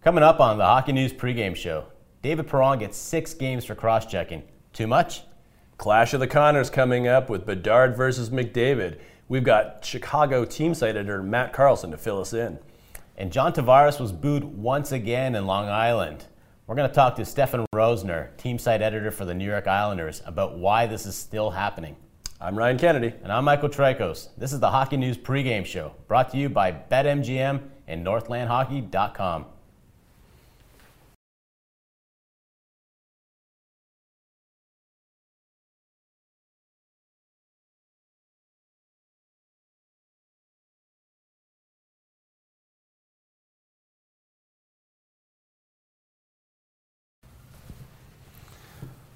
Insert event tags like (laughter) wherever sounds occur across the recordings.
Coming up on the Hockey News pregame show, David Perron gets six games for cross-checking. Too much? Clash of the Connors coming up with Bedard versus McDavid. We've got Chicago team site editor Matt Carlson to fill us in. And John Tavares was booed once again in Long Island. We're going to talk to Stefen Rosner, team site editor for the New York Islanders, about why this is still happening. I'm Ryan Kennedy. And I'm Michael Traikos. This is the Hockey News pregame show, brought to you by BetMGM and NorthlandHockey.com.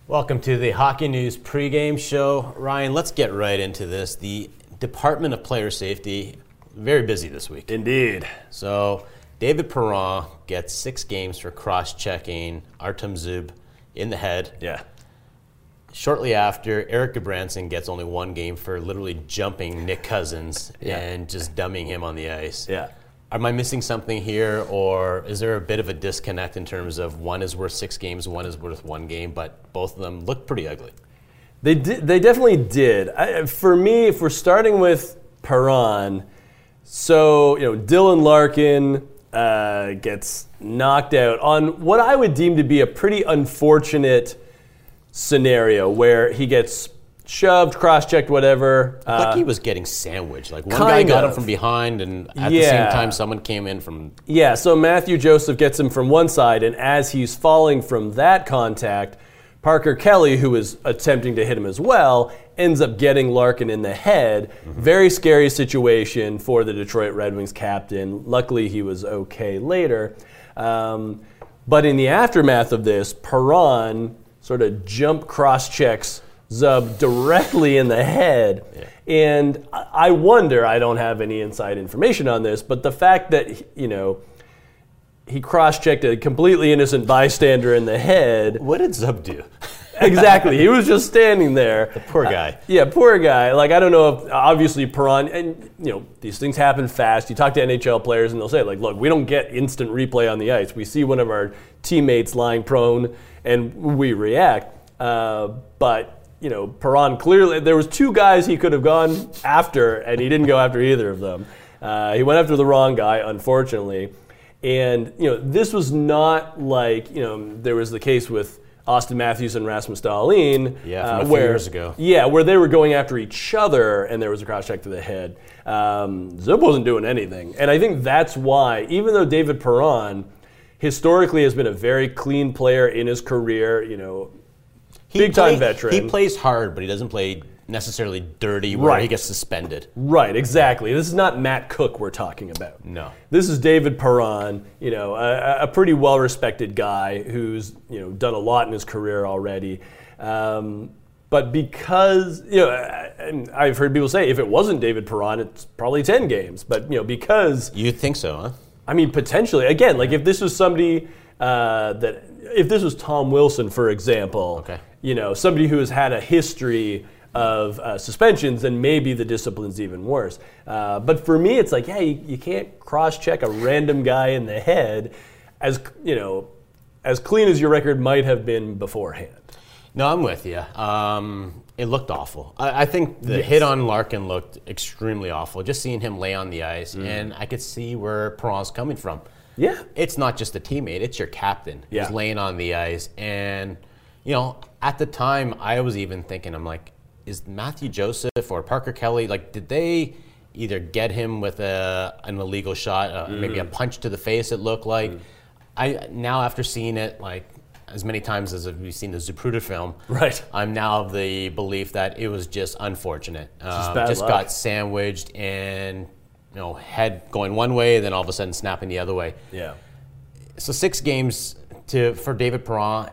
Welcome to the Hockey News pregame show. Ryan, let's get right into this. The Department of Player Safety, very busy this week. Indeed. So, David Perron gets six games for cross checking Artem Zub in the head. Yeah. Shortly after, Erik Gudbranson gets only one game for literally jumping Nick Cousins Yeah. and just dumbing him on the ice. Yeah. Am I missing something here, or is there a bit of a disconnect in terms of one is worth six games, one is worth one game, but both of them look pretty ugly? They they definitely did. I, for me, if we're starting with Perron, so you know Dylan Larkin uh, gets knocked out on what I would deem to be a pretty unfortunate scenario where he gets shoved, cross-checked, whatever. like Uh, he was getting sandwiched. Like one kind guy got him of. from behind, and at the same time, someone came in from. Yeah, so Mathieu Joseph gets him from one side, and as he's falling from that contact, Parker Kelly, who is attempting to hit him as well, ends up getting Larkin in the head. Very scary situation for the Detroit Red Wings captain. Luckily, he was okay later. Um, but in the aftermath of this, Perron sort of jump cross checks Zub directly in the head. And I I wonder, I don't have any inside information on this, but the fact that, you know, he cross-checked a completely innocent bystander in the head. What did Zub do? (laughs) Exactly. he was just standing there. Poor guy. Yeah, poor guy. Like I don't know if obviously Perron and you know these things happen fast. You talk to NHL players and they'll say like, look, we don't get instant replay on the ice. We see one of our teammates lying prone and we react. Uh, but you know, Perron clearly there was two guys he could have gone after and he didn't go after either of them. Uh, he went after the wrong guy, unfortunately. And you know, this was not like you know there was the case with Auston Matthews and Rasmus Dahlin. Yeah, from a uh, few where, years ago. Yeah, where they were going after each other, and there was a cross check to the head. Um, Zub wasn't doing anything, and I think that's why, even though David Perron historically has been a very clean player in his career, you know, He big time veteran. He plays hard, but he doesn't play necessarily dirty where he gets suspended. Right, exactly. This is not Matt Cooke we're talking about. No. This is David Perron, you know, a, a pretty well-respected guy who's, you know, done a lot in his career already. Um, but because, you know, and I've heard people say if it wasn't David Perron, it's probably 10 games. But, you know, because You'd think so, huh? I mean, potentially. Again, like if this was somebody uh, that, if this was Tom Wilson, for example, Okay. You know, somebody who has had a history of uh, suspensions, then maybe the discipline's even worse. Uh, but for me, it's like, yeah, you, you can't cross-check a random guy in the head, as you know, as clean as your record might have been beforehand. No, I'm with you. Um, it looked awful. I, I think the Yes. hit on Larkin looked extremely awful. Just seeing him lay on the ice, Mm. and I could see where Perron's coming from. Yeah. It's not just a teammate; it's your captain Yeah. who's laying on the ice. And you know, at the time, I was even thinking, I'm like, is Mathieu Joseph or Parker Kelly like? Did they either get him with a an illegal shot, uh, maybe Mm. a punch to the face? It looked like. I now after seeing it like as many times as we've seen the Zapruder film, Right. I'm now of the belief that it was just unfortunate. Just Um, just luck. got sandwiched and you know head going one way, then all of a sudden snapping the other way. Yeah. So six games to for David Perron.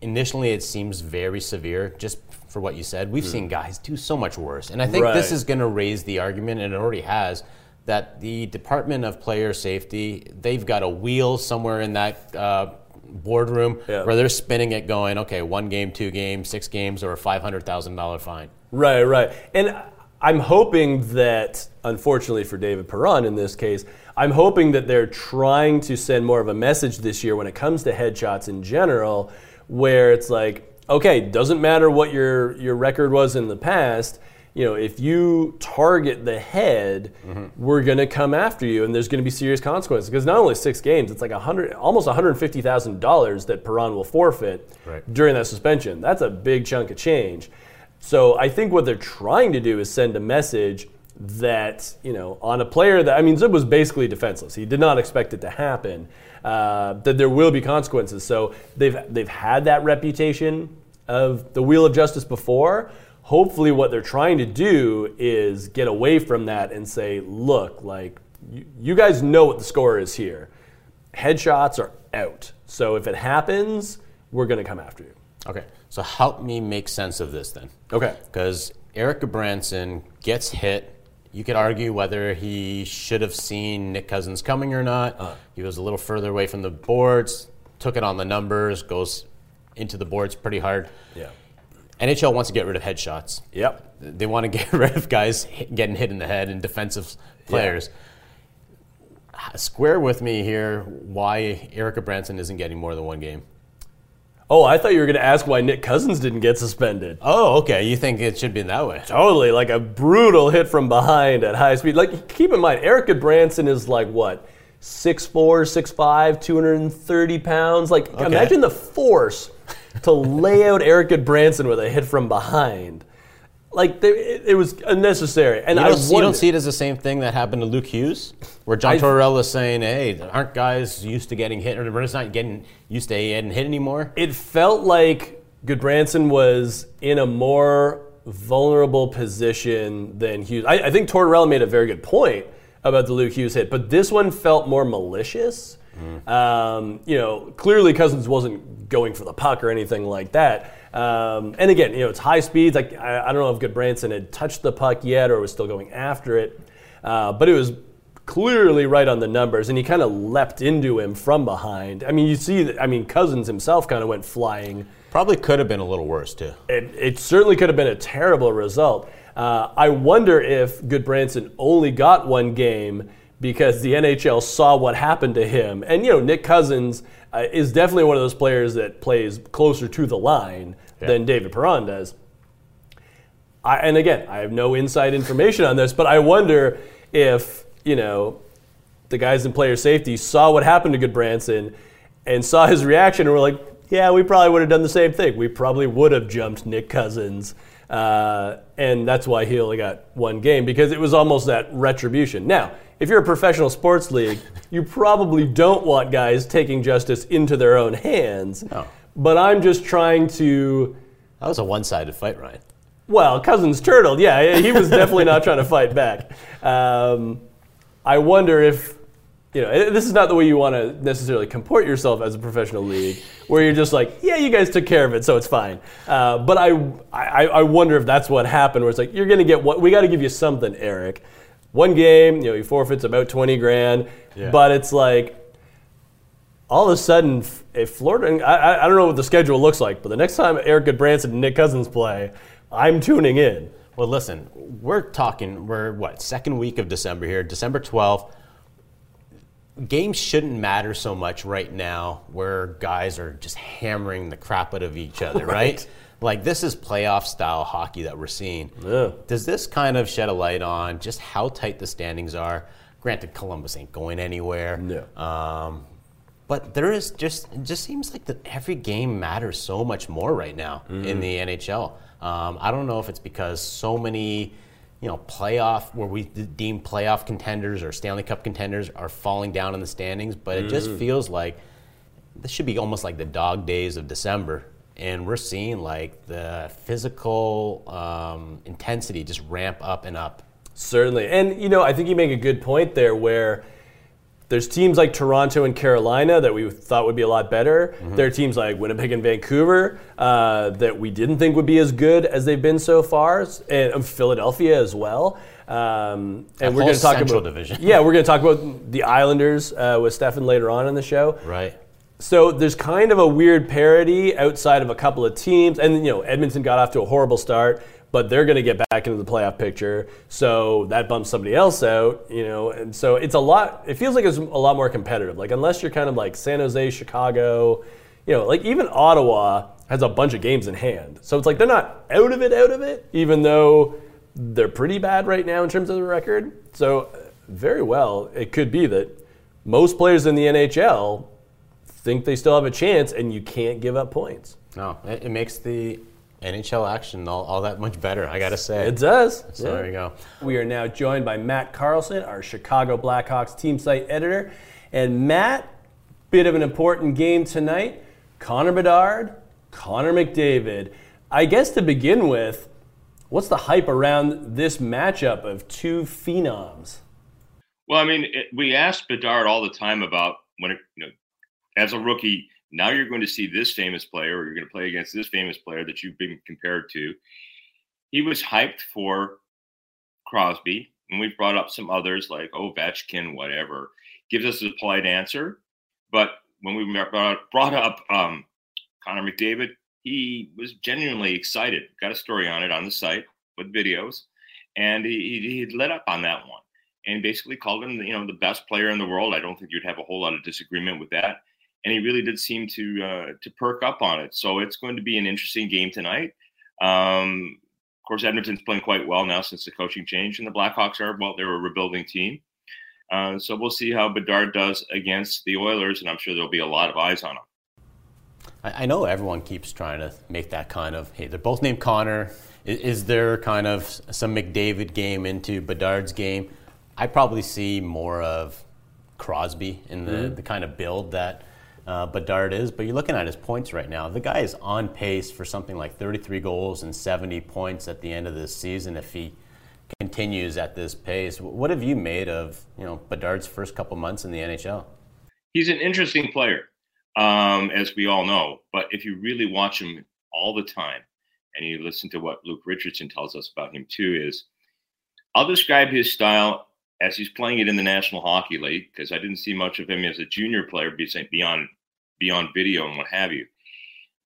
Initially, it seems very severe, just for what you said. We've seen guys do so much worse, and I think this is going to raise the argument, and it already has, that the Department of Player Safety they've got a wheel somewhere in that. Uh, boardroom Yeah. where they're spinning it going okay one game two games six games or a $500000 fine Right, right. And I'm hoping that, unfortunately for David Perron in this case, I'm hoping that they're trying to send more of a message this year when it comes to headshots in general, where it's like, okay, doesn't matter what your your record was in the past. You know, if you target the head, mm-hmm. we're going to come after you, and there's going to be serious consequences. Because not only six games, it's like a hundred, almost 150 thousand dollars that Perron will forfeit Right. during that suspension. That's a big chunk of change. So I think what they're trying to do is send a message that you know on a player that I mean Zub was basically defenseless. He did not expect it to happen. Uh, that there will be consequences. So they've they've had that reputation of the wheel of justice before. Hopefully, what they're trying to do is get away from that and say, look, like you, you guys know what the score is here. Headshots are out. So if it happens, we're going to come after you. Okay, so help me make sense of this then. Okay. Because Erik Gudbranson gets hit. You could argue whether he should have seen Nick Cousins coming or not. Uh. He was a little further away from the boards, took it on the numbers, goes into the boards pretty hard. Yeah. NHL wants to get rid of headshots. Yep. They want to get (laughs) rid of guys getting hit in the head and defensive players. Square with me here why Erik Gudbranson isn't getting more than one game. Oh, I thought you were going to ask why Nick Cousins didn't get suspended. Oh, okay. You think it should be that way? Totally, like a brutal hit from behind at high speed. Like, keep in mind, Erik Gudbranson is like what, 6'4", 6'5", 230 pounds. Like, imagine the force to lay out Erik Gudbranson with a hit from behind. Like, there, it, it was unnecessary. And You I don't, you don't see it as the same thing that happened to Luke Hughes, where John I- Tortorella is saying, "Hey, aren't guys used to getting hit, or we're just not getting used to getting hit anymore?" it felt like Gudbranson was in a more vulnerable position than Hughes. I, I think Tortorella made a very good point about the Luke Hughes hit, but this one felt more malicious. Um, you know, clearly Cousins wasn't going for the puck or anything like that. Um, and again, you know, it's high speeds. Like I, I don't know if Gudbranson had touched the puck yet or was still going after it, uh, but it was clearly right on the numbers, and he kind of leapt into him from behind. I mean, you see that. I mean, Cousins himself kind of went flying. Probably could have been a little worse too. It, it certainly could have been a terrible result. Uh, I wonder if Gudbranson only got one game because the NHL saw what happened to him. And, you know, Nick Cousins uh, is definitely one of those players that plays closer to the line than David Perron does. I, and again, I have no inside information on this, but I wonder if, you know, the guys in player safety saw what happened to Gudbranson and saw his reaction and were like, yeah, we probably would have done the same thing. We probably would have jumped Nick Cousins. Uh, and that's why he only got one game because it was almost that retribution. Now, if you're a professional sports league, you probably don't want guys taking justice into their own hands. No. But I'm just trying to That was a one-sided fight, Ryan. well, Cousins turtled. Yeah, he was definitely not trying to fight back. Um, I wonder if, you know, this is not the way you want to necessarily comport yourself as a professional league, where you're just like, yeah, you guys took care of it, so it's fine. Uh, but I, I, I wonder if that's what happened, where it's like, you're going to get what, we got to give you something, Eric. One game, you know, he forfeits about 20 grand, Yeah. but it's like, all of a sudden, if Florida—I I- I don't know what the schedule looks like, but the next time Erik Gudbranson and Nick Cousins play, I'm tuning in. Well, listen, we're talking, we're what, second week of December here, December 12th. Games shouldn't matter so much right now where guys are just hammering the crap out of each other, (laughs) right? Right. Like, this is playoff style hockey that we're seeing. Yeah. Does this kind of shed a light on just how tight the standings are? Granted, Columbus ain't going anywhere. No. Um, but there is just it just seems like that every game matters so much more right now in the NHL. Um, I don't know if it's because so many, you know, playoff where we deem playoff contenders or Stanley Cup contenders are falling down in the standings, but it just feels like this should be almost like the dog days of December, and we're seeing like the physical um, intensity just ramp up and up. Certainly. And, you know, I think you make a good point there where there's teams like Toronto and Carolina that we thought would be a lot better. Mm-hmm. There are teams like Winnipeg and Vancouver uh, that we didn't think would be as good as they've been so far, and um, Philadelphia as well. Um, and we're going to talk about division. yeah, we're going to talk about the Islanders uh, with Stefen later on in the show. Right. So there's kind of a weird parity outside of a couple of teams, and you know Edmonton got off to a horrible start but they're going to get back into the playoff picture. So that bumps somebody else out, you know. And so it's a lot. It feels like it's a lot more competitive. Like unless you're kind of like San Jose, Chicago, you know, like even Ottawa has a bunch of games in hand. So it's like they're not out of it, out of it, even though they're pretty bad right now in terms of the record. So uh, very well, it could be that most players in the NHL think they still have a chance, and you can't give up points. No, it, makes the NHL action all, all that much better, I gotta say. It does. So yeah. there you go. We are now joined by Matt Carlson, our Chicago Blackhawks team site editor. And Matt, bit of an important game tonight. Connor Bedard, Connor McDavid. I guess to begin with, what's the hype around this matchup of two phenoms? Well, I mean, it, we asked Bedard all the time about when, it, you know, as a rookie, now you're going to see this famous player, or you're going to play against this famous player that you've been compared to. He was hyped for Crosby, and we've brought up some others like Ovechkin, whatever. Gives us a polite answer, but when we brought up um, Connor McDavid, he was genuinely excited. Got a story on it on the site with videos, and he, he up on that one and basically called him, you know, the best player in the world. I don't think you'd have a whole lot of disagreement with that and he really did seem to uh, to perk up on it. So it's going to be an interesting game tonight. Um, of course, Edmonton's playing quite well now since the coaching change, and the Blackhawks are well, they're a rebuilding team. Uh, so we'll see how Bedard does against the Oilers, and I'm sure there'll be a lot of eyes on him. I know everyone keeps trying to make that kind of hey, they're both named Connor. Is, is there kind of some McDavid game into Bedard's game? I probably see more of Crosby in the, mm-hmm. the kind of build that uh, Bedard is. But you're looking at his points right now. The guy is on pace for something like 33 goals and 70 points at the end of this season if he continues at this pace. What have you made of you know Bedard's first couple months in the NHL? He's an interesting player, um, as we all know. But if you really watch him all the time, and you listen to what Luke Richardson tells us about him too, is I'll describe his style as he's playing it in the National Hockey League because I didn't see much of him as a junior player beyond beyond video and what have you.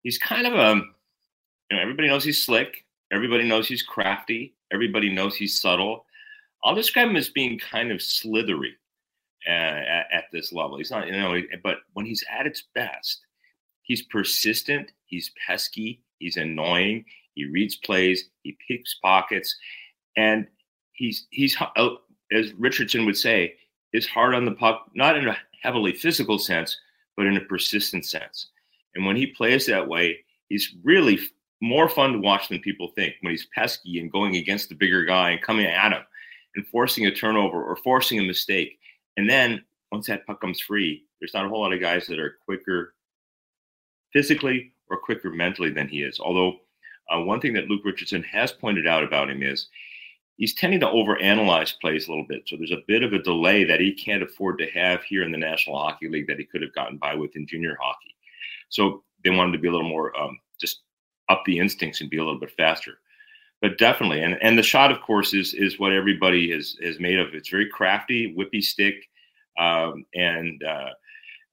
He's kind of a, you know, everybody knows he's slick. Everybody knows he's crafty. Everybody knows he's subtle. I'll describe him as being kind of slithery uh, at, at, this level. He's not, you know, but when he's at its best, he's persistent. He's pesky. He's annoying. He reads plays. He picks pockets, and he's he's uh, as Richardson would say, is hard on the puck, not in a heavily physical sense, but in a persistent sense. And when he plays that way, he's really more fun to watch than people think when he's pesky and going against the bigger guy and coming at him and forcing a turnover or forcing a mistake. And then once that puck comes free, there's not a whole lot of guys that are quicker physically or quicker mentally than he is. Although uh, one thing that Luke Richardson has pointed out about him is he's tending to overanalyze plays a little bit. So there's a bit of a delay that he can't afford to have here in the National Hockey League that he could have gotten by with in junior hockey. So they wanted to be a little more um, just up the instincts and be a little bit faster. But definitely, and, and the shot, of course, is is what everybody has has made of. It's very crafty, whippy stick, um, and uh,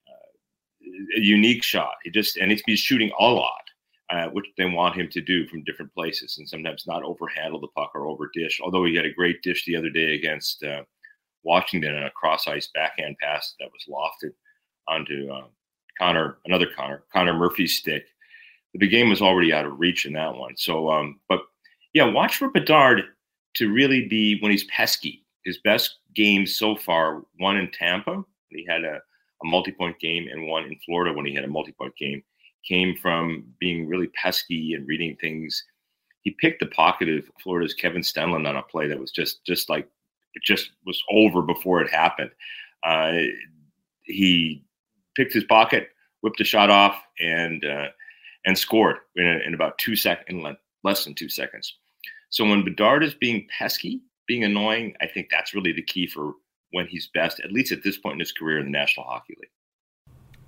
uh, a unique shot. He just and he's shooting a lot uh, which they want him to do from different places, and sometimes not overhandle the puck or over dish. Although he had a great dish the other day against uh, Washington on a cross ice backhand pass that was lofted onto uh, Connor, another Connor, Connor Murphy's stick. The game was already out of reach in that one. So, um, but yeah, watch for Bedard to really be when he's pesky. His best games so far, one in Tampa, he had a, a multi-point game, and one in Florida when he had a multi-point game came from being really pesky and reading things. He picked the pocket of Florida's Kevin Stenlund on a play that was just just like it just was over before it happened. Uh, he picked his pocket, whipped a shot off, and uh, and scored in, in about two seconds, less than two seconds. So when Bedard is being pesky, being annoying, I think that's really the key for when he's best, at least at this point in his career in the National Hockey League.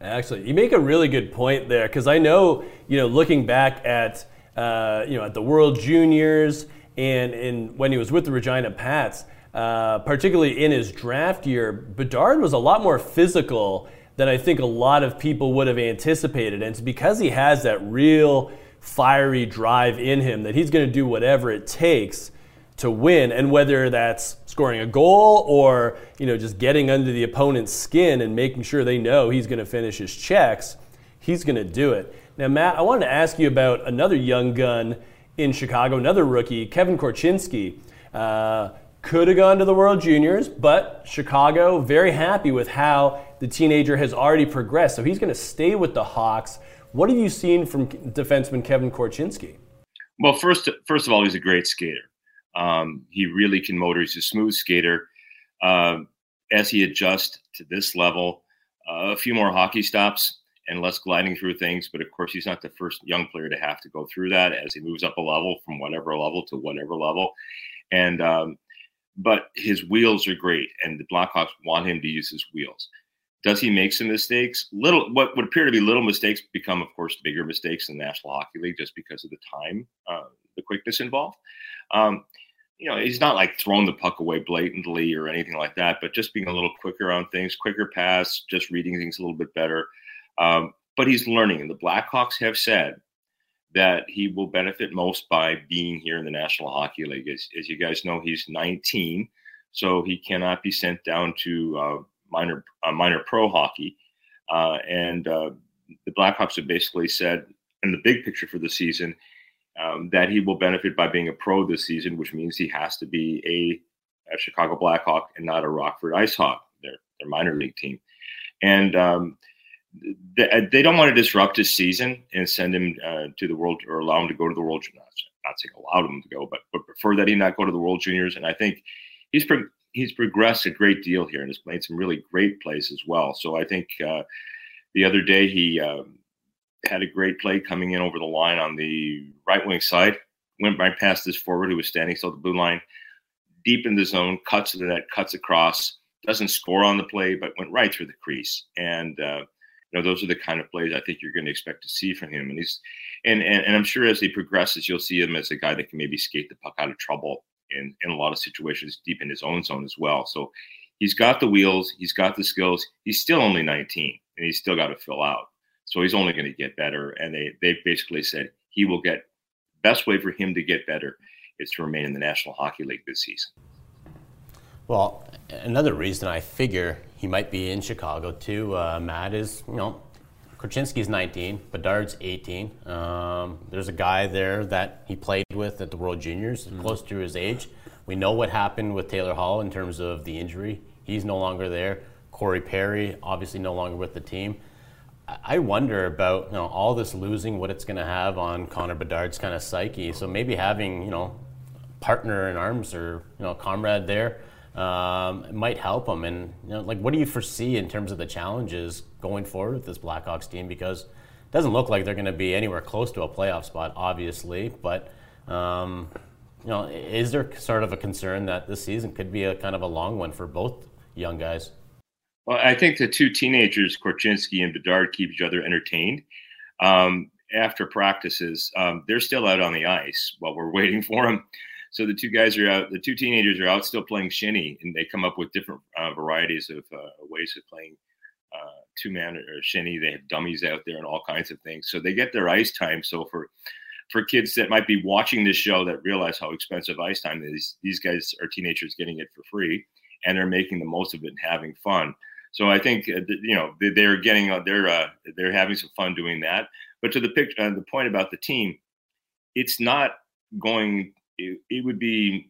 Actually, you make a really good point there because I know, you know, looking back at, uh, you know, at the World Juniors and in when he was with the Regina Pats, uh, particularly in his draft year, Bedard was a lot more physical than I think a lot of people would have anticipated, and it's because he has that real fiery drive in him that he's going to do whatever it takes to win and whether that's scoring a goal or you know just getting under the opponent's skin and making sure they know he's going to finish his checks he's going to do it. Now matt i wanted to ask you about another young gun in chicago another rookie kevin korchinski. Uh, could have gone to the world juniors but chicago very happy with how the teenager has already progressed so he's going to stay with the hawks. What have you seen from defenseman kevin korchinski? Well first first of all he's a great skater um, he really can motor. He's a smooth skater. Uh, as he adjusts to this level, uh, a few more hockey stops and less gliding through things. But of course, he's not the first young player to have to go through that as he moves up a level from whatever level to whatever level. And um, but his wheels are great, and the Blackhawks want him to use his wheels. Does he make some mistakes? Little, what would appear to be little mistakes become, of course, bigger mistakes in the National Hockey League just because of the time, uh, the quickness involved. Um, you know, he's not like throwing the puck away blatantly or anything like that, but just being a little quicker on things, quicker pass, just reading things a little bit better. Um, but he's learning, and the Blackhawks have said that he will benefit most by being here in the National Hockey League. As, as you guys know, he's 19, so he cannot be sent down to uh, minor uh, minor pro hockey. Uh, and uh, the Blackhawks have basically said, in the big picture for the season, um, that he will benefit by being a pro this season, which means he has to be a, a Chicago Blackhawk and not a Rockford IceHawk, their their minor league team. And um, they, they, don't want to disrupt his season and send him uh, to the world or allow him to go to the world. Not, not saying allow him to go, but but prefer that he not go to the World Juniors. And I think he's pro- he's progressed a great deal here and has played some really great plays as well. So I think uh, the other day he. Um, had a great play coming in over the line on the right wing side. Went right past this forward who was standing at the blue line, deep in the zone, cuts net, cuts across, doesn't score on the play, but went right through the crease. And uh, you know, those are the kind of plays I think you're going to expect to see from him. And he's, and, and and I'm sure as he progresses, you'll see him as a guy that can maybe skate the puck out of trouble in in a lot of situations deep in his own zone as well. So he's got the wheels, he's got the skills. He's still only 19, and he's still got to fill out. So he's only going to get better. And they they basically said he will get best way for him to get better is to remain in the National Hockey League this season. Well, another reason I figure he might be in Chicago too, uh, Matt, is you know Korchinski's 19, Bedard's 18. Um, there's a guy there that he played with at the World Juniors, mm-hmm. close to his age. We know what happened with Taylor Hall in terms of the injury. He's no longer there. Corey Perry, obviously no longer with the team. I wonder about you know all this losing, what it's going to have on Connor Bedard's kind of psyche. So maybe having you know partner in arms or you know comrade there um, might help him. And you know, like, what do you foresee in terms of the challenges going forward with this Blackhawks team? Because it doesn't look like they're going to be anywhere close to a playoff spot, obviously. But um, you know, is there sort of a concern that this season could be a kind of a long one for both young guys? Well, I think the two teenagers, Korchinski and Bedard, keep each other entertained. Um, after practices, um, they're still out on the ice while we're (laughs) waiting for them. So the two guys are out. The two teenagers are out still playing shinny, and they come up with different uh, varieties of uh, ways of playing uh, two man or shinny. They have dummies out there and all kinds of things. So they get their ice time. So for for kids that might be watching this show that realize how expensive ice time is, these guys are teenagers getting it for free, and they're making the most of it and having fun. So I think uh, you know they're getting uh, they're uh, they're having some fun doing that. But to the picture, uh, the point about the team, it's not going. It, it, would be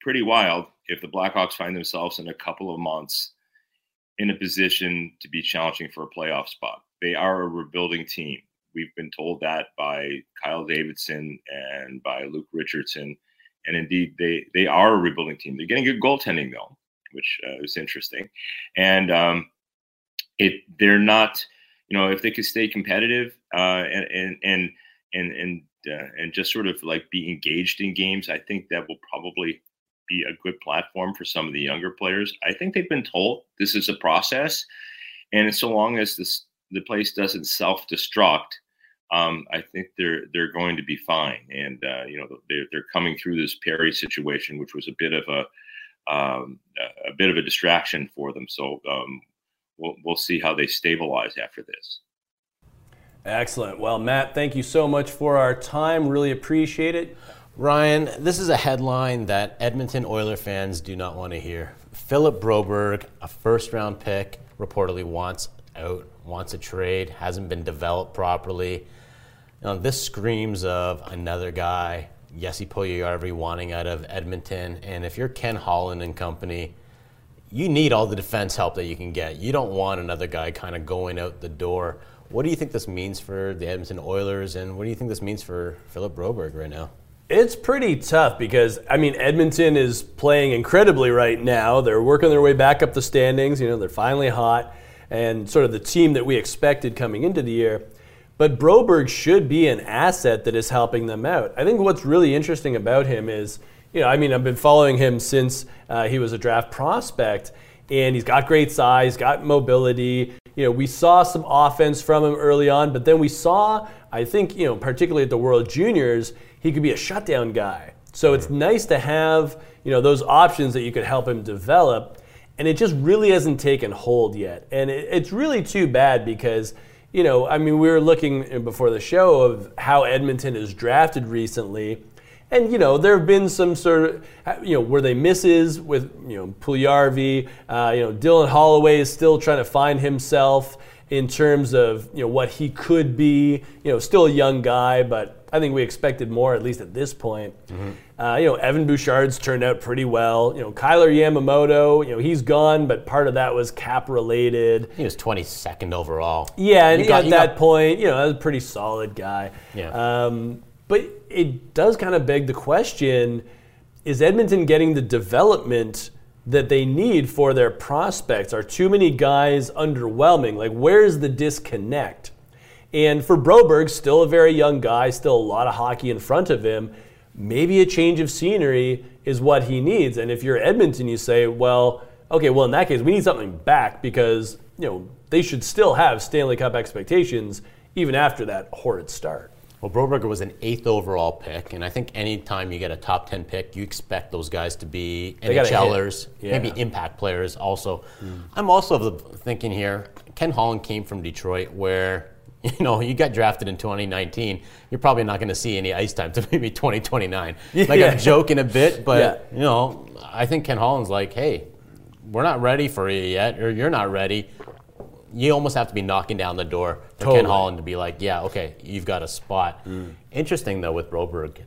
pretty wild if the Blackhawks find themselves in a couple of months in a position to be challenging for a playoff spot. They are a rebuilding team. We've been told that by Kyle Davidson and by Luke Richardson, and indeed they they are a rebuilding team. They're getting good goaltending though which uh, was interesting. And um, it they're not, you know, if they could stay competitive uh, and and and and and, uh, and just sort of like be engaged in games, I think that will probably be a good platform for some of the younger players. I think they've been told this is a process, and so long as this the place doesn't self destruct, um, I think they're they're going to be fine. And uh, you know they're they're coming through this Perry situation, which was a bit of a um, a bit of a distraction for them. So um, we'll we'll see how they stabilize after this. Excellent. Well, Matt, thank you so much for our time. Really appreciate it. Ryan, this is a headline that Edmonton Oiler fans do not want to hear. Philip Broberg, a first round pick, reportedly wants out, wants a trade, hasn't been developed properly. You know, this screams of another guy, Jesse Puljujarvi, wanting out of Edmonton. And if you're Ken Holland and company, you need all the defense help that you can get. You don't want another guy kind of going out the door. What do you think this means for the Edmonton Oilers, and what do you think this means for Philip Broberg right now? It's pretty tough because I mean Edmonton is playing incredibly right now. They're working their way back up the standings. You know they're finally hot and sort of the team that we expected coming into the year. But Broberg should be an asset that is helping them out. I think what's really interesting about him is, you know, I mean I've been following him since uh, he was a draft prospect, and he's got great size, got mobility. You know, we saw some offense from him early on, but then we saw, I think, you know, particularly at the World Juniors he could be a shutdown guy. So it's nice to have you know those options that you could help him develop, and it just really hasn't taken hold yet. And it, it's really too bad because you know I mean we were looking before the show of how Edmonton is drafted recently. And you know there have been some sort of you know were they misses with you know Puljujarvi, uh, you know Dylan Holloway is still trying to find himself in terms of you know what he could be. You know, still a young guy, but I think we expected more at least at this point. Mm-hmm. Uh, you know, Evan Bouchard's turned out pretty well. You know, Kailer Yamamoto, you know, he's gone, but part of that was cap related. He was 22nd overall. Yeah, and got, at that got... point, you know, that was a pretty solid guy. Yeah. Um, but it does kind of beg the question: Is Edmonton getting the development? that they need for their prospects? Are too many guys underwhelming? Like, where's the disconnect? And for Broberg, still a very young guy, still a lot of hockey in front of him. Maybe a change of scenery is what he needs. And if you're Edmonton, you say, well, okay, well, in that case, we need something back because, you know, they should still have Stanley Cup expectations even after that horrid start. Well, Broberger was an eighth overall pick, and I think anytime you get a top 10 pick, you expect those guys to be they NHLers, yeah. maybe impact players also. Mm. I'm also thinking here, Ken Holland came from Detroit where (laughs) you know, you got drafted in 2019. You're probably not going to see any ice time (laughs) to maybe 2029. Yeah. Like I'm joking a bit, but yeah. you know, I think Ken Holland's like, hey, we're not ready for you yet, or you're not ready you almost have to be knocking down the door for totally. Ken Holland to be like, yeah, okay, you've got a spot. Mm. Interesting though with Broberg,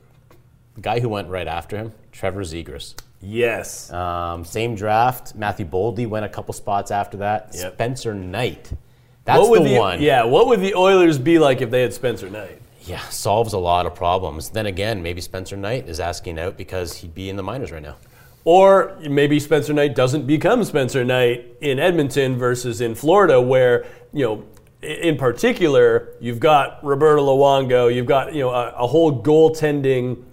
the guy who went right after him, Trevor Zegras. Yes. Um, same draft. Matthew Boldy went a couple spots after that. Yep. Spencer Knight. That's the, the, one. Yeah. What would the Oilers be like if they had Spencer Knight? Yeah, solves a lot of problems. Then again, maybe Spencer Knight is asking out because he'd be in the minors right now. Or maybe Spencer Knight doesn't become Spencer Knight in Edmonton versus in Florida, where, you know, in particular, you've got Roberto Luongo, you've got, you know, a, a whole goaltending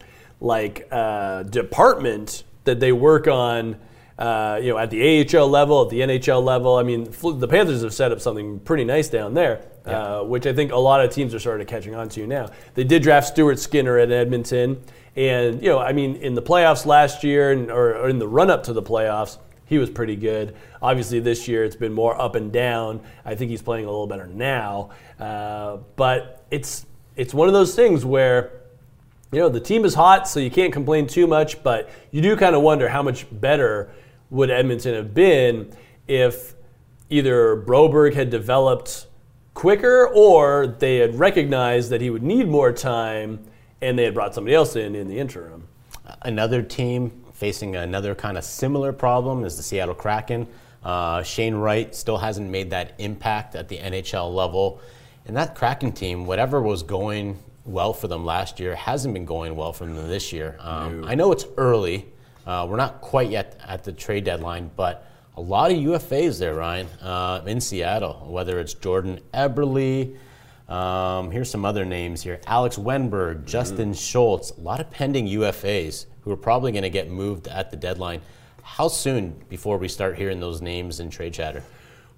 like uh, department that they work on, uh, you know, at the AHL level, at the NHL level. I mean, the Panthers have set up something pretty nice down there, yeah. uh, which I think a lot of teams are sort of catching on to now. They did draft Stuart Skinner at Edmonton. And, you know, I mean, in the playoffs last year and, or, or in the run up to the playoffs, he was pretty good. Obviously, this year it's been more up and down. I think he's playing a little better now. Uh, but it's, it's one of those things where, you know, the team is hot, so you can't complain too much, but you do kind of wonder how much better would Edmonton have been if either Broberg had developed quicker or they had recognized that he would need more time and they had brought somebody else in in the interim. Another team facing another kind of similar problem is the Seattle Kraken. Uh, Shane Wright still hasn't made that impact at the NHL level. And that Kraken team, whatever was going well for them last year, hasn't been going well for them this year. Um, no. I know it's early. Uh, we're not quite yet at the trade deadline, but a lot of UFAs there, Ryan, uh, in Seattle, whether it's Jordan Eberle, um, here's some other names here Alex Wennberg, Justin mm-hmm. Schultz, a lot of pending UFAs. who are probably going to get moved at the deadline. How soon before we start hearing those names in trade chatter?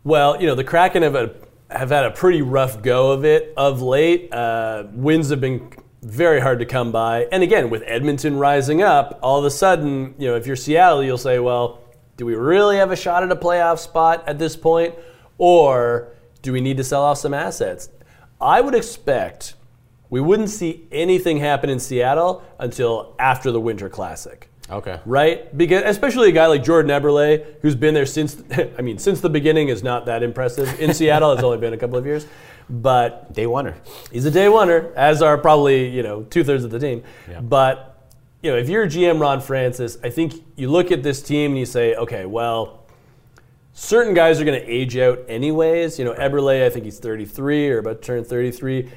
Well, you know, the Kraken have, a, have had a pretty rough go of it of late. Uh, wins have been very hard to come by. And again, with Edmonton rising up, all of a sudden, you know, if you're Seattle, you'll say, well, do we really have a shot at a playoff spot at this point? Or do we need to sell off some assets? I would expect we wouldn't see anything happen in Seattle until after the Winter Classic. Okay. Right? Because especially a guy like Jordan Eberle, who's been there since (laughs) I mean, since the beginning is not that impressive. In Seattle, it's only been a couple of years. But day oneer. He's a day oneer, as are probably, you know, two thirds of the team. Yeah. But you know, if you're GM Ron Francis, I think you look at this team and you say, okay, well, certain guys are going to age out anyways. You know, Eberle, I think he's 33 or about to turn 33.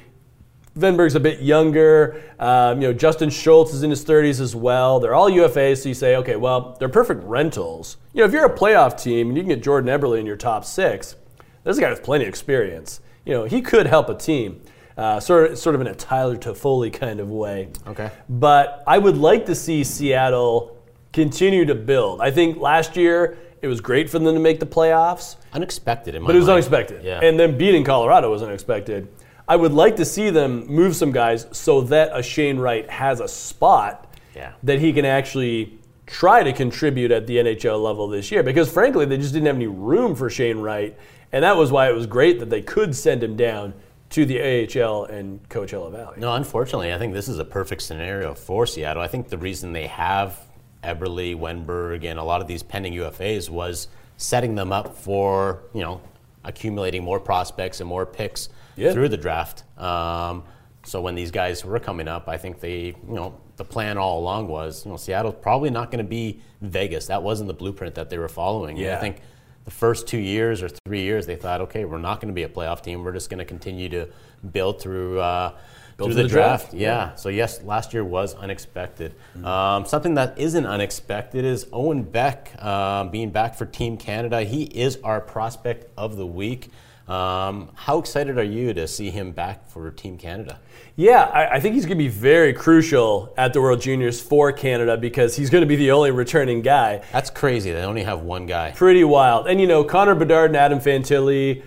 Wennberg's a bit younger. Um, you know, Justin Schultz is in his 30s as well. They're all UFAs, so you say, okay, well, they're perfect rentals. You know, if you're a playoff team and you can get Jordan Eberle in your top six, this guy has plenty of experience. You know, he could help a team. Uh, sort of, sort of in a Tyler Toffoli kind of way. Okay. But I would like to see Seattle continue to build. I think last year it was great for them to make the playoffs. Unexpected, in my but it was mind. unexpected. Yeah. And then beating Colorado was unexpected. I would like to see them move some guys so that a Shane Wright has a spot yeah. that he can actually try to contribute at the NHL level this year. Because frankly, they just didn't have any room for Shane Wright, and that was why it was great that they could send him down to the AHL and Coachella Valley. No, unfortunately, I think this is a perfect scenario for Seattle. I think the reason they have Eberle, Wennberg, and a lot of these pending UFAs was setting them up for you know accumulating more prospects and more picks yeah. through the draft. Um, so when these guys were coming up, I think they, you know, the plan all along was, you know, Seattle's probably not going to be Vegas. That wasn't the blueprint that they were following. Yeah. And I think the first two years or three years, they thought, okay, we're not going to be a playoff team. We're just going to continue to build through. Uh, through the, draft, draft. Yeah. Yeah. So yes, last year was unexpected. Um, something that isn't unexpected is Owen Beck um, being back for Team Canada. He is our prospect of the week. Um, how excited are you to see him back for Team Canada? Yeah, I, I think he's going to be very crucial at the World Juniors for Canada because he's going to be the only returning guy. That's crazy. They only have one guy. Pretty wild. And you know, Connor Bedard and Adam Fantilli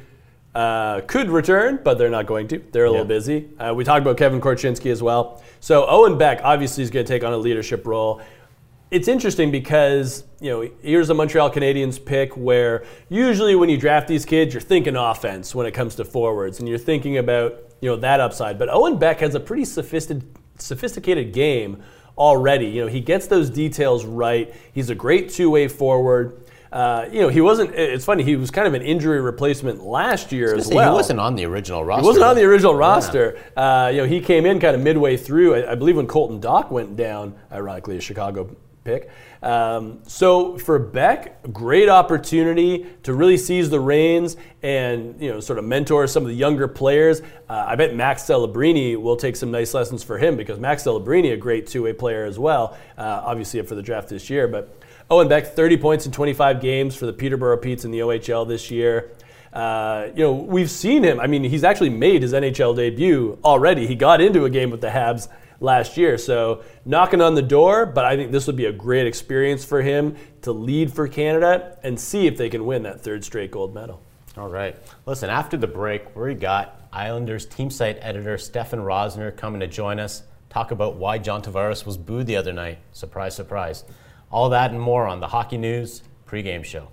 uh, could return, but they're not going to. They're a little Yeah. busy. Uh, we talked about Kevin Korchinski as well. So Owen Beck obviously is going to take on a leadership role. It's interesting because you know here's a Montreal Canadiens pick where usually when you draft these kids, you're thinking offense when it comes to forwards, and you're thinking about you know that upside. But Owen Beck has a pretty sophisticated sophisticated game already. You know he gets those details right. He's a great two-way forward. Uh, you know, he wasn't. It's funny. He was kind of an injury replacement last year as Say, well. He wasn't on the original roster. He wasn't on the original roster. Uh, you know, he came in kind of midway through. I, I believe when Colton Dach went down, ironically, a Chicago pick. Um, so for Beck, great opportunity to really seize the reins and you know sort of mentor some of the younger players. Uh, I bet Max Celebrini will take some nice lessons for him because Max Celebrini, a great two-way player as well, uh, obviously up for the draft this year, but. Owen Beck, 30 points in 25 games for the Peterborough Petes in the OHL this year. Uh, you know, we've seen him. I mean, he's actually made his NHL debut already. He got into a game with the Habs last year, so knocking on the door. But I think this would be a great experience for him to lead for Canada and see if they can win that third straight gold medal. All right. Listen, after the break, we got Islanders team site editor Stefen Rosner coming to join us, talk about why John Tavares was booed the other night. Surprise, surprise. All that and more on the Hockey News pregame show.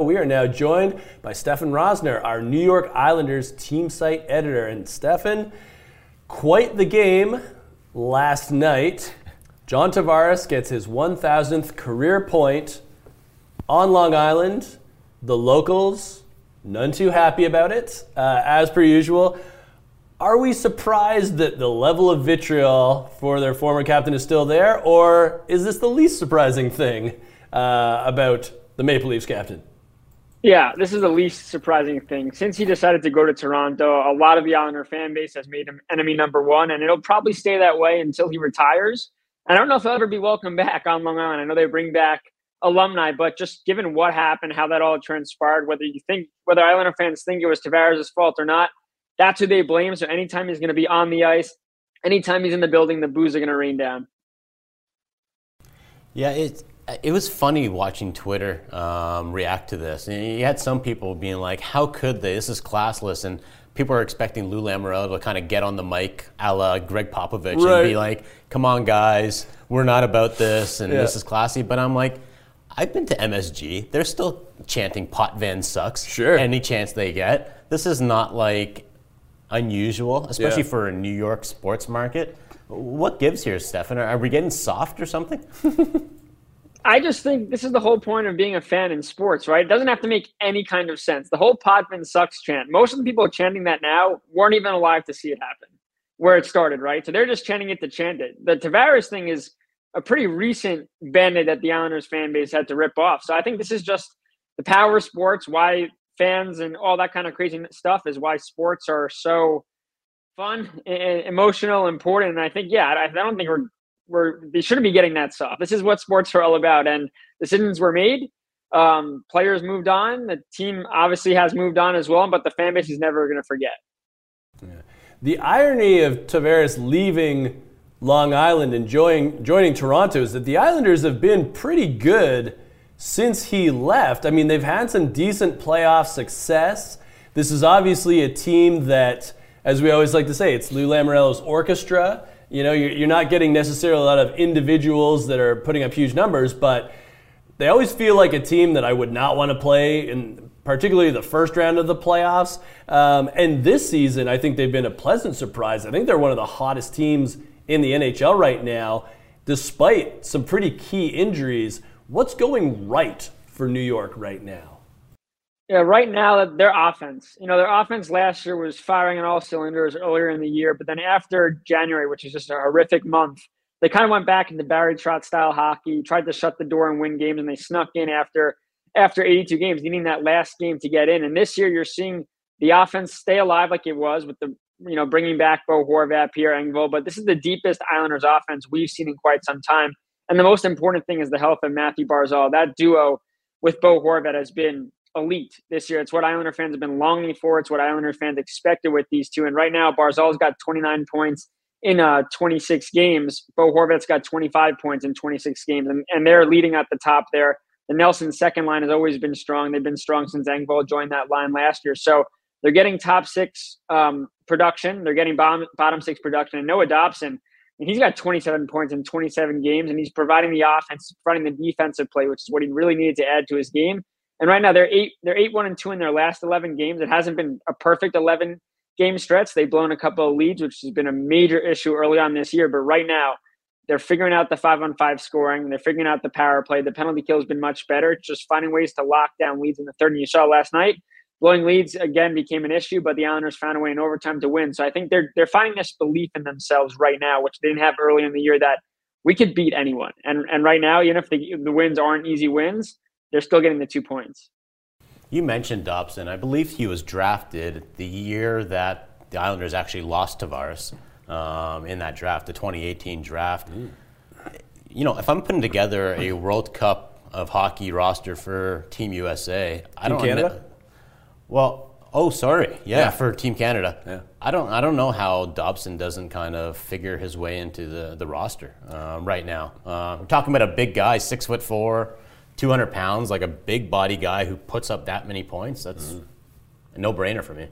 We are now joined by Stefen Rosner, our New York Islanders team site editor. And Stefen, quite the game last night. John Tavares gets his 1,000th career point on Long Island. The locals, none too happy about it, uh, as per usual. Are we surprised that the level of vitriol for their former captain is still there, or is this the least surprising thing uh, about the Maple Leafs captain? Yeah, this is the least surprising thing. Since he decided to go to Toronto, a lot of the Islander fan base has made him enemy number one, and it'll probably stay that way until he retires. I don't know if he'll ever be welcome back on Long Island. I know they bring back alumni, but just given what happened, how that all transpired, whether you think whether Islander fans think it was Tavares' fault or not, that's who they blame. So anytime he's going to be on the ice, anytime he's in the building, the boos are going to rain down. Yeah, it it was funny watching Twitter um, react to this. And you had some people being like, "How could they? This is classless." And people are expecting Lou Lamoriello to kind of get on the mic, a la Gregg Popovich, right. and be like, "Come on, guys, we're not about this, and yeah. this is classy." But I'm like, I've been to MSG. They're still chanting "Potvin sucks." Sure. Any chance they get. This is not like unusual, especially yeah. for a New York sports market. What gives here, Stefen? Are we getting soft or something? (laughs) I just think this is the whole point of being a fan in sports, right? It doesn't have to make any kind of sense. The whole Potvin sucks chant. Most of the people chanting that now weren't even alive to see it happen, where it started, right? So they're just chanting it to chant it. The Tavares thing is a pretty recent band-aid that the Islanders fan base had to rip off. So I think this is just the power of sports, why fans and all that kind of crazy stuff is why sports are so fun, emotional, important. And I think, yeah, I, don't think we're we're they shouldn't be getting that soft. This is what sports are all about, and decisions were made. Um, players moved on. The team obviously has moved on as well, but the fan base is never going to forget. Yeah. The irony of Tavares leaving Long Island and joining, joining Toronto is that the Islanders have been pretty good since he left. I mean, they've had some decent playoff success. This is obviously a team that, as we always like to say, it's Lou Lamoriello's orchestra. You know, you're not getting necessarily a lot of individuals that are putting up huge numbers, but they always feel like a team that I would not want to play in particularly the first round of the playoffs. Um, and this season, I think they've been a pleasant surprise. I think they're one of the hottest teams in the NHL right now, despite some pretty key injuries. What's going right for New York right now? Yeah, right now their offense. You know, their offense last year was firing on all cylinders earlier in the year, but then after January, which is just a horrific month, they kind of went back into Barry Trotz style hockey, tried to shut the door and win games, and they snuck in after after 82 games, needing that last game to get in. And this year, you're seeing the offense stay alive like it was with the you know bringing back Bo Horvat, Pierre Engvall, but this is the deepest Islanders offense we've seen in quite some time. And the most important thing is the health of Mathew Barzal. That duo with Bo Horvat has been elite this year. It's what Islander fans have been longing for. It's what Islander fans expected with these two. And right now, Barzal's got 29 points in uh, 26 games. Bo Horvat's got 25 points in 26 games, and, and they're leading at the top there. The Nelson second line has always been strong. They've been strong since Engvall joined that line last year. So they're getting top six um, production. They're getting bottom, bottom six production. And Noah Dobson and he's got 27 points in 27 games, and he's providing the offense, providing the defensive play, which is what he really needed to add to his game. And right now they're eight, they're eight one and two in their last 11 games. It hasn't been a perfect 11 game stretch. They've blown a couple of leads, which has been a major issue early on this year. But right now, they're figuring out the five on five scoring. They're figuring out the power play. The penalty kill has been much better. It's just finding ways to lock down leads in the third. And you saw last night, blowing leads again became an issue, but the Islanders found a way in overtime to win. So I think they're they're finding this belief in themselves right now, which they didn't have early in the year that we could beat anyone. And and right now, even if the the wins aren't easy wins, they're still getting the two points. You mentioned Dobson. I believe he was drafted the year that the Islanders actually lost Tavares um, in that draft, the 2018 draft. Mm. You know, if I'm putting together a World Cup of hockey roster for Team USA, I don't Canada. Know, well, oh, sorry. Yeah, yeah, for Team Canada. Yeah. I don't. I don't know how Dobson doesn't kind of figure his way into the the roster uh, right now. Uh, we're talking about a big guy, six foot four, two hundred pounds, like a big body guy who puts up that many points. That's mm. a no brainer for me.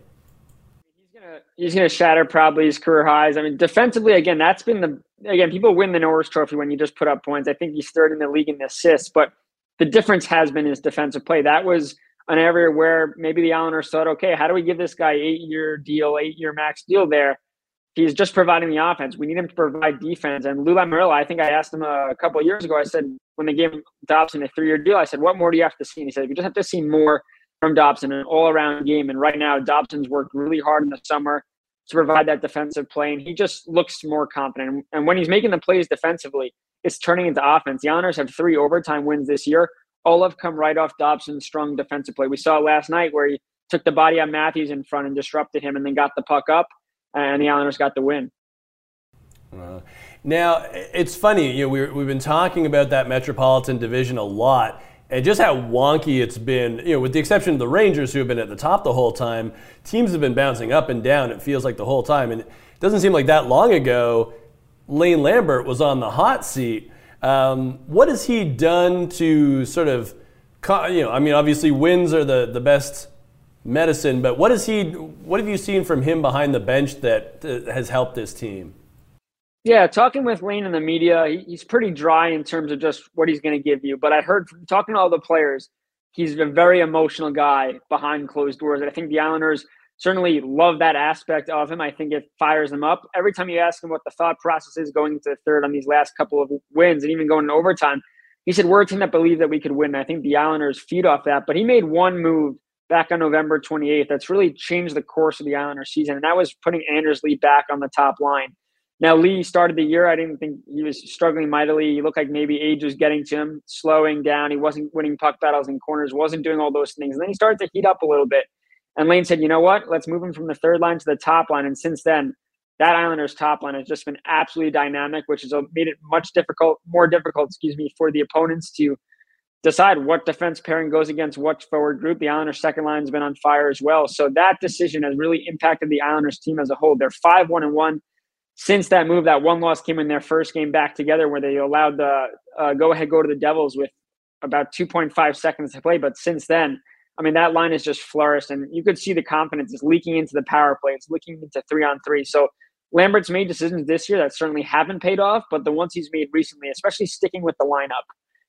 He's gonna he's gonna shatter probably his career highs. I mean, defensively, again, that's been the again people win the Norris Trophy when you just put up points. I think he's third in the league in assists, but the difference has been his defensive play. That was an area where maybe the Islanders thought, okay, how do we give this guy eight year deal, eight year max deal there? He's just providing the offense. We need him to provide defense. And Lou Lamoriello, I think I asked him a, couple years ago. I said when they gave Dobson a three year deal, I said, what more do you have to see? And he said, we just have to see more from Dobson, an all around game. And right now, Dobson's worked really hard in the summer to provide that defensive play, and he just looks more confident. And when he's making the plays defensively, it's turning into offense. The Islanders have three overtime wins this year. All have come right off Dobson's strong defensive play. We saw last night where he took the body on Matthews in front and disrupted him, and then got the puck up, and the Islanders got the win. Uh, now it's funny, you know, we we've been talking about that Metropolitan Division a lot, and just how wonky it's been. You know, with the exception of the Rangers, who have been at the top the whole time, teams have been bouncing up and down. It feels like the whole time, and it doesn't seem like that long ago. Lane Lambert was on the hot seat. Um, what has he done to sort of, you know, I mean, obviously wins are the, the best medicine, but what has he, what have you seen from him behind the bench that has helped this team? Yeah, talking with Lane in the media, he's pretty dry in terms of just what he's going to give you. But I heard from talking to all the players, he's a very emotional guy behind closed doors. And I think the Islanders certainly love that aspect of him. I think it fires them up. Every time you ask him what the thought process is going into the third on these last couple of wins and even going to overtime, he said, We're a team that believe that we could win. I think the Islanders feed off that. But he made one move back on November 28th that's really changed the course of the Islanders season. And that was putting Anders Lee back on the top line. Now, Lee started the year. I didn't think he was struggling mightily. He looked like maybe age was getting to him, slowing down. He wasn't winning puck battles in corners, wasn't doing all those things. And then he started to heat up a little bit. And Lane said, you know what? Let's move him from the third line to the top line. And since then, that Islanders top line has just been absolutely dynamic, which has made it much difficult, more difficult, excuse me, for the opponents to decide what defense pairing goes against what forward group. The Islanders second line has been on fire as well. So that decision has really impacted the Islanders team as a whole. They're five one and one since that move, that one loss came in their first game back together where they allowed the uh, go ahead go to the Devils with about 2.5 seconds to play. But since then, I mean, that line has just flourished, and you could see the confidence is leaking into the power play. It's leaking into three on three. So Lambert's made decisions this year that certainly haven't paid off, but the ones he's made recently, especially sticking with the lineup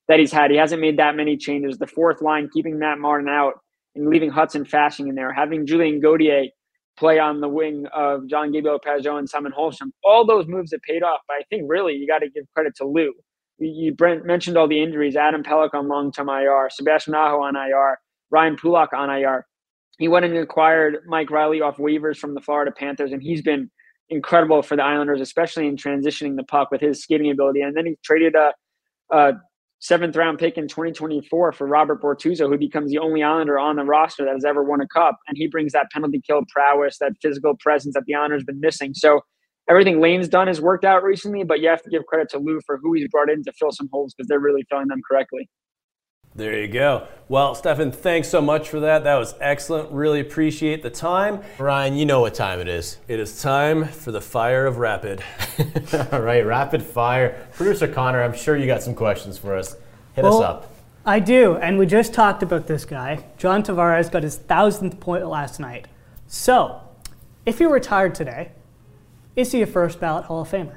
that he's had, he hasn't made that many changes. The fourth line, keeping Matt Martin out and leaving Hudson Fasching in there, having Julien Gauthier play on the wing of Jean-Gabriel Pageau and Simon Holmstrom. All those moves have paid off. But I think really you got to give credit to Lou. You, you mentioned all the injuries. Adam Pelech on long-term IR, Sebastian Aho on IR, Ryan Pulock on IR. He went and acquired Mike Reilly off waivers from the Florida Panthers, and he's been incredible for the Islanders, especially in transitioning the puck with his skating ability. And then he traded a, a seventh round pick in 2024 for Robert Bortuzzo, who becomes the only Islander on the roster that has ever won a cup. And he brings that penalty kill prowess, that physical presence that the Islanders been missing. So everything Lane's done has worked out recently, but you have to give credit to Lou for who he's brought in to fill some holes because they're really filling them correctly. There you go. Well, Stefen, thanks so much for that. That was excellent. Really appreciate the time. Ryan, you know what time it is. It is time for the fire of rapid. (laughs) All right, rapid fire. Producer Connor, I'm sure you got some questions for us. Hit well, us up. I do, and we just talked about this guy. John Tavares got his thousandth point last night. So, if he retired today, is he a first ballot Hall of Famer?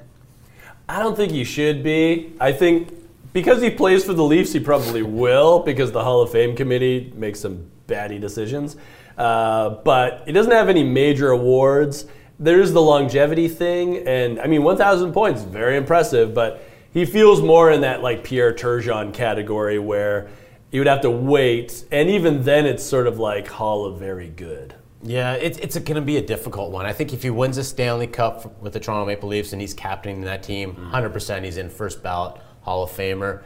I don't think he should be. I think because he plays for the Leafs, he probably will because the Hall of Fame committee makes some batty decisions. Uh, but he doesn't have any major awards. There's the longevity thing, and I mean, 1,000 points, very impressive. But he feels more in that like Pierre Turgeon category where you would have to wait, and even then, it's sort of like Hall of Very Good. Yeah, it, it's going to be a difficult one. I think if he wins a Stanley Cup with the Toronto Maple Leafs and he's captaining that team, 100% he's in first ballot Hall of Famer.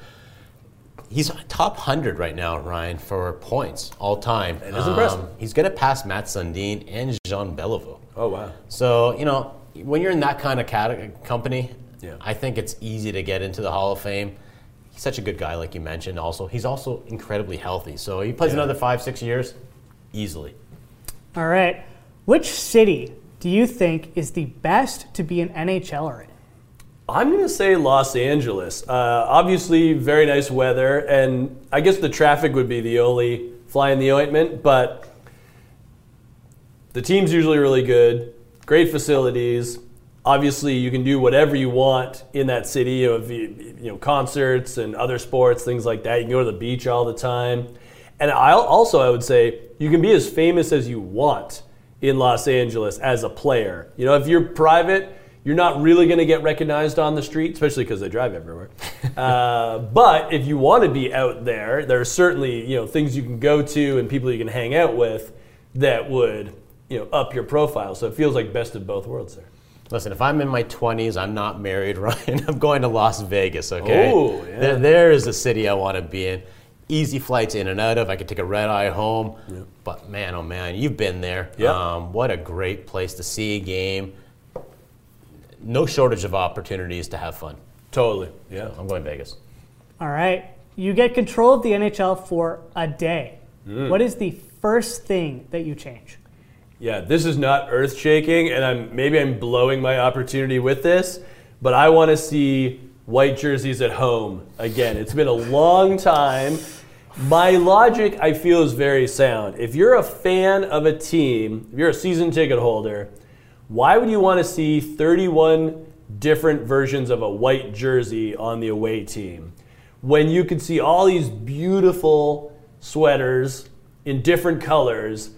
He's top 100 right now, Ryan, for points all time. It is um, impressive. He's going to pass Mats Sundin and Jean Beliveau. Oh, wow. So, you know, when you're in that kind of cat- company, yeah. I think it's easy to get into the Hall of Fame. He's such a good guy, like you mentioned. Also, he's also incredibly healthy. So he plays yeah. another five, six years easily. All right. Which city do you think is the best to be an NHLer in? I'm going to say Los Angeles. Uh, obviously, very nice weather, and I guess the traffic would be the only fly in the ointment, but the team's usually really good, great facilities. Obviously, you can do whatever you want in that city, know, you know, concerts and other sports, things like that. You can go to the beach all the time. And I also, I would say, you can be as famous as you want in Los Angeles as a player. You know, if you're private, you're not really going to get recognized on the street, especially because they drive everywhere. (laughs) uh, but if you want to be out there, there are certainly you know things you can go to and people you can hang out with that would you know up your profile. So it feels like best of both worlds there. Listen, if I'm in my 20s, I'm not married, (laughs) Ryan. I'm going to Las Vegas, okay? Oh, yeah. There, there is a city I want to be in. Easy flights in and out of. I could take a red eye home. But man, oh man, you've been there. Yep. Um, what a great place to see a game. No shortage of opportunities to have fun. Totally. Yeah. I'm going Vegas. All right. You get control of the NHL for a day. Mm. What is the first thing that you change? Yeah, this is not earth shaking, and I'm maybe I'm blowing my opportunity with this, but I want to see white jerseys at home again. It's been a long time. My logic, I feel, is very sound. If you're a fan of a team, if you're a season ticket holder, why would you want to see 31 different versions of a white jersey on the away team when you could see all these beautiful sweaters in different colors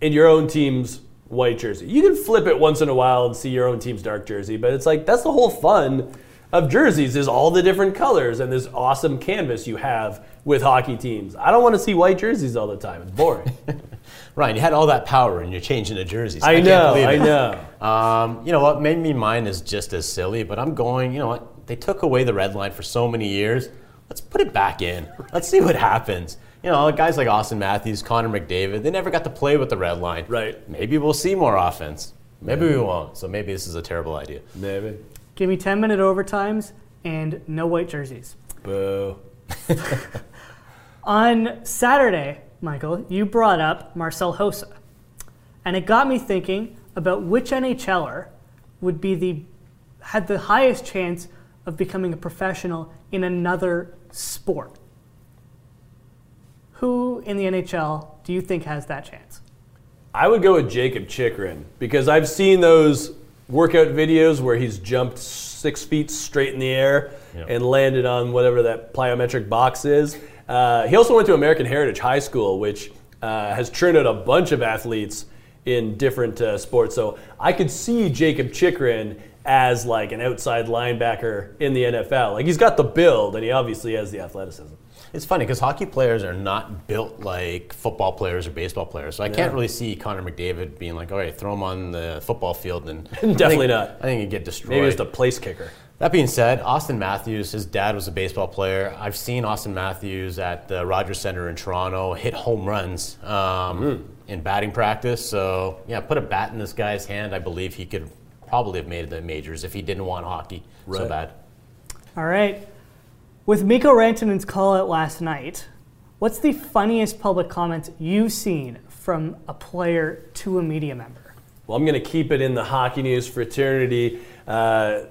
in your own team's white jersey. You can flip it once in a while and see your own team's dark jersey, but it's like that's the whole fun of jerseys is all the different colors and this awesome canvas you have with hockey teams. I don't want to see white jerseys all the time. It's boring. (laughs) Ryan, you had all that power and you're changing the jerseys. I can't know, I know. Um, you know what? Maybe mine is just as silly, but I'm going. You know what? They took away the red line for so many years. Let's put it back in. Let's see what happens. You know, guys like Auston Matthews, Connor McDavid, they never got to play with the red line. Right. Maybe we'll see more offense. Maybe we won't. So maybe this is a terrible idea. Maybe. Give me 10 minute overtimes and no white jerseys. Boo. (laughs) On Saturday, Michael, you brought up Marcel Hossa. And it got me thinking about which NHLer would be the had the highest chance of becoming a professional in another sport. Who in the NHL do you think has that chance? I would go with Jakob Chychrun because I've seen those workout videos where he's jumped six feet straight in the air Yep. and landed on whatever that plyometric box is. Uh, he also went to American Heritage High School, which uh, has churned out a bunch of athletes in different uh, sports. So I could see Jakob Chychrun as like an outside linebacker in the NFL. Like he's got the build and he obviously has the athleticism. It's funny because hockey players are not built like football players or baseball players. So I can't really see Connor McDavid being like, all right, throw him on the football field. and (laughs) I Definitely think- not. I think he'd get destroyed. Maybe just a place kicker. That being said, Auston Matthews, his dad was a baseball player. I've seen Auston Matthews at the Rogers Center in Toronto hit home runs um, in batting practice. So, yeah, put a bat in this guy's hand. I believe he could probably have made the majors if he didn't want hockey so bad. All right. With Mikko Rantanen's call out last night, what's the funniest public comment you've seen from a player to a media member? Well, I'm going to keep it in the hockey news fraternity. Uh,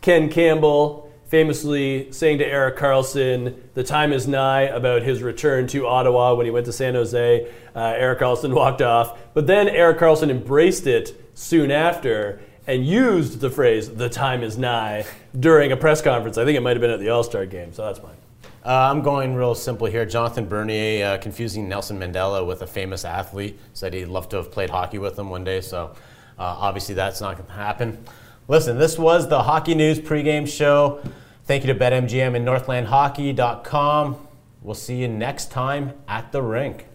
Ken Campbell famously saying to Erik Karlsson, the time is nigh about his return to Ottawa when he went to San Jose. Uh, Erik Karlsson (laughs) walked off. But then Erik Karlsson embraced it soon after and used the phrase, the time is nigh, during a press conference. I think it might have been at the All Star game, so that's mine. Uh, I'm going real simple here. Jonathan Bernier uh, confusing Nelson Mandela with a famous athlete. Said he'd love to have played hockey with him one day. So uh, obviously that's not going to happen. Listen, this was the Hockey News pregame show. Thank you to BetMGM and NorthlandHockey.com. We'll see you next time at the rink.